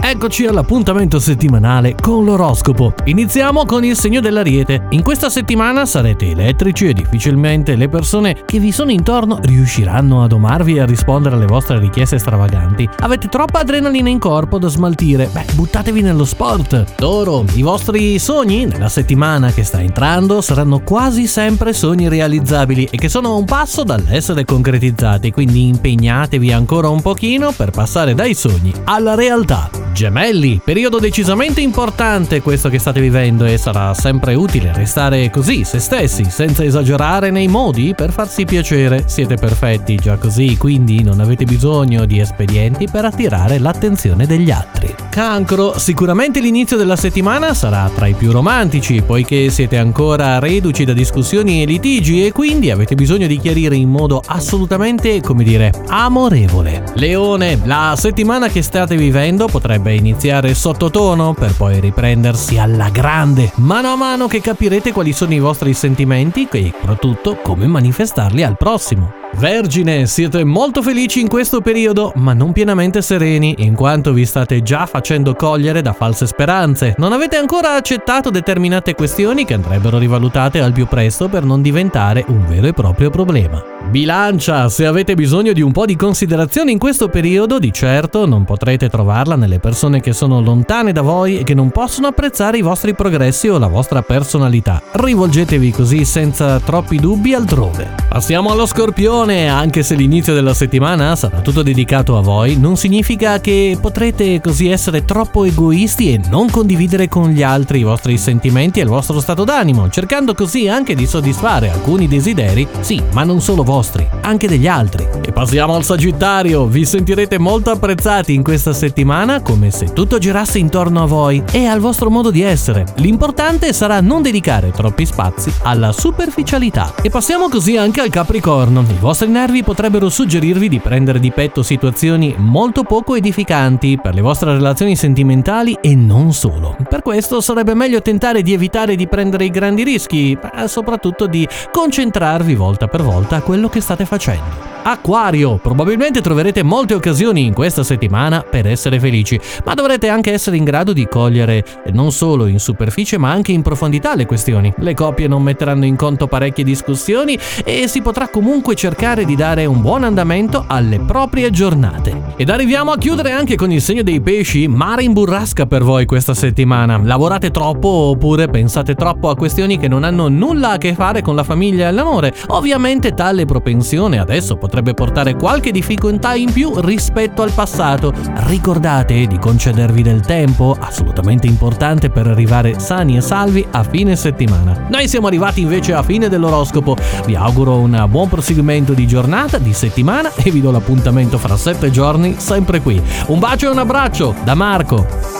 Eccoci all'appuntamento settimanale con l'oroscopo. Iniziamo con il segno dell'ariete. In questa settimana sarete elettrici e difficilmente le persone che vi sono intorno riusciranno a domarvi e a rispondere alle vostre richieste stravaganti. Avete troppa adrenalina in corpo da smaltire. Beh, buttatevi nello sport. Toro, i vostri sogni nella settimana che sta entrando saranno quasi sempre sogni realizzabili e che sono a un passo dall'essere concretizzati, quindi impegnatevi ancora un pochino per passare dai sogni alla realtà realtà. Gemelli, periodo decisamente importante questo che state vivendo e sarà sempre utile restare così, se stessi, senza esagerare nei modi per farsi piacere. Siete perfetti già così, quindi non avete bisogno di espedienti per attirare l'attenzione degli altri. Cancro, sicuramente l'inizio della settimana sarà tra i più romantici, poiché siete ancora reduci da discussioni e litigi e quindi avete bisogno di chiarire in modo assolutamente, come dire, amorevole. Leone, la settimana che state vivendo potrebbe potrebbe iniziare sottotono per poi riprendersi alla grande, mano a mano che capirete quali sono i vostri sentimenti e soprattutto come manifestarli al prossimo. Vergine, siete molto felici in questo periodo, ma non pienamente sereni, in quanto vi state già facendo cogliere da false speranze. Non avete ancora accettato determinate questioni che andrebbero rivalutate al più presto per non diventare un vero e proprio problema. Bilancia, se avete bisogno di un po' di considerazione in questo periodo, di certo non potrete trovarla nelle persone che sono lontane da voi e che non possono apprezzare i vostri progressi o la vostra personalità. Rivolgetevi così senza troppi dubbi altrove. Passiamo allo scorpione, anche se l'inizio della settimana sarà tutto dedicato a voi, non significa che potrete così essere troppo egoisti e non condividere con gli altri i vostri sentimenti e il vostro stato d'animo, cercando così anche di soddisfare alcuni desideri, sì, ma non solo vostri, anche degli altri. E passiamo al Sagittario, vi sentirete molto apprezzati in questa settimana come se tutto girasse intorno a voi e al vostro modo di essere. L'importante sarà non dedicare troppi spazi alla superficialità. E passiamo così anche al Capricorno. I vostri nervi potrebbero suggerirvi di prendere di petto situazioni molto poco edificanti per le vostre relazioni sentimentali e non solo. Per questo sarebbe meglio tentare di evitare di prendere i grandi rischi, ma soprattutto di concentrarvi volta per volta a quello che state facendo. Acquario, probabilmente troverete molte occasioni in questa settimana per essere felici, ma dovrete anche essere in grado di cogliere non solo in superficie ma anche in profondità le questioni. Le coppie non metteranno in conto parecchie discussioni e si potrà comunque cercare di dare un buon andamento alle proprie giornate. Ed arriviamo a chiudere anche con il segno dei pesci, mare in burrasca per voi questa settimana. Lavorate troppo oppure pensate troppo a questioni che non hanno nulla a che fare con la famiglia e l'amore. Ovviamente tale propensione adesso potrebbe potrebbe portare qualche difficoltà in più rispetto al passato. Ricordate di concedervi del tempo, assolutamente importante per arrivare sani e salvi a fine settimana. Noi siamo arrivati invece a fine dell'oroscopo. Vi auguro un buon proseguimento di giornata, di settimana e vi do l'appuntamento fra sette giorni sempre qui. Un bacio e un abbraccio da Marco.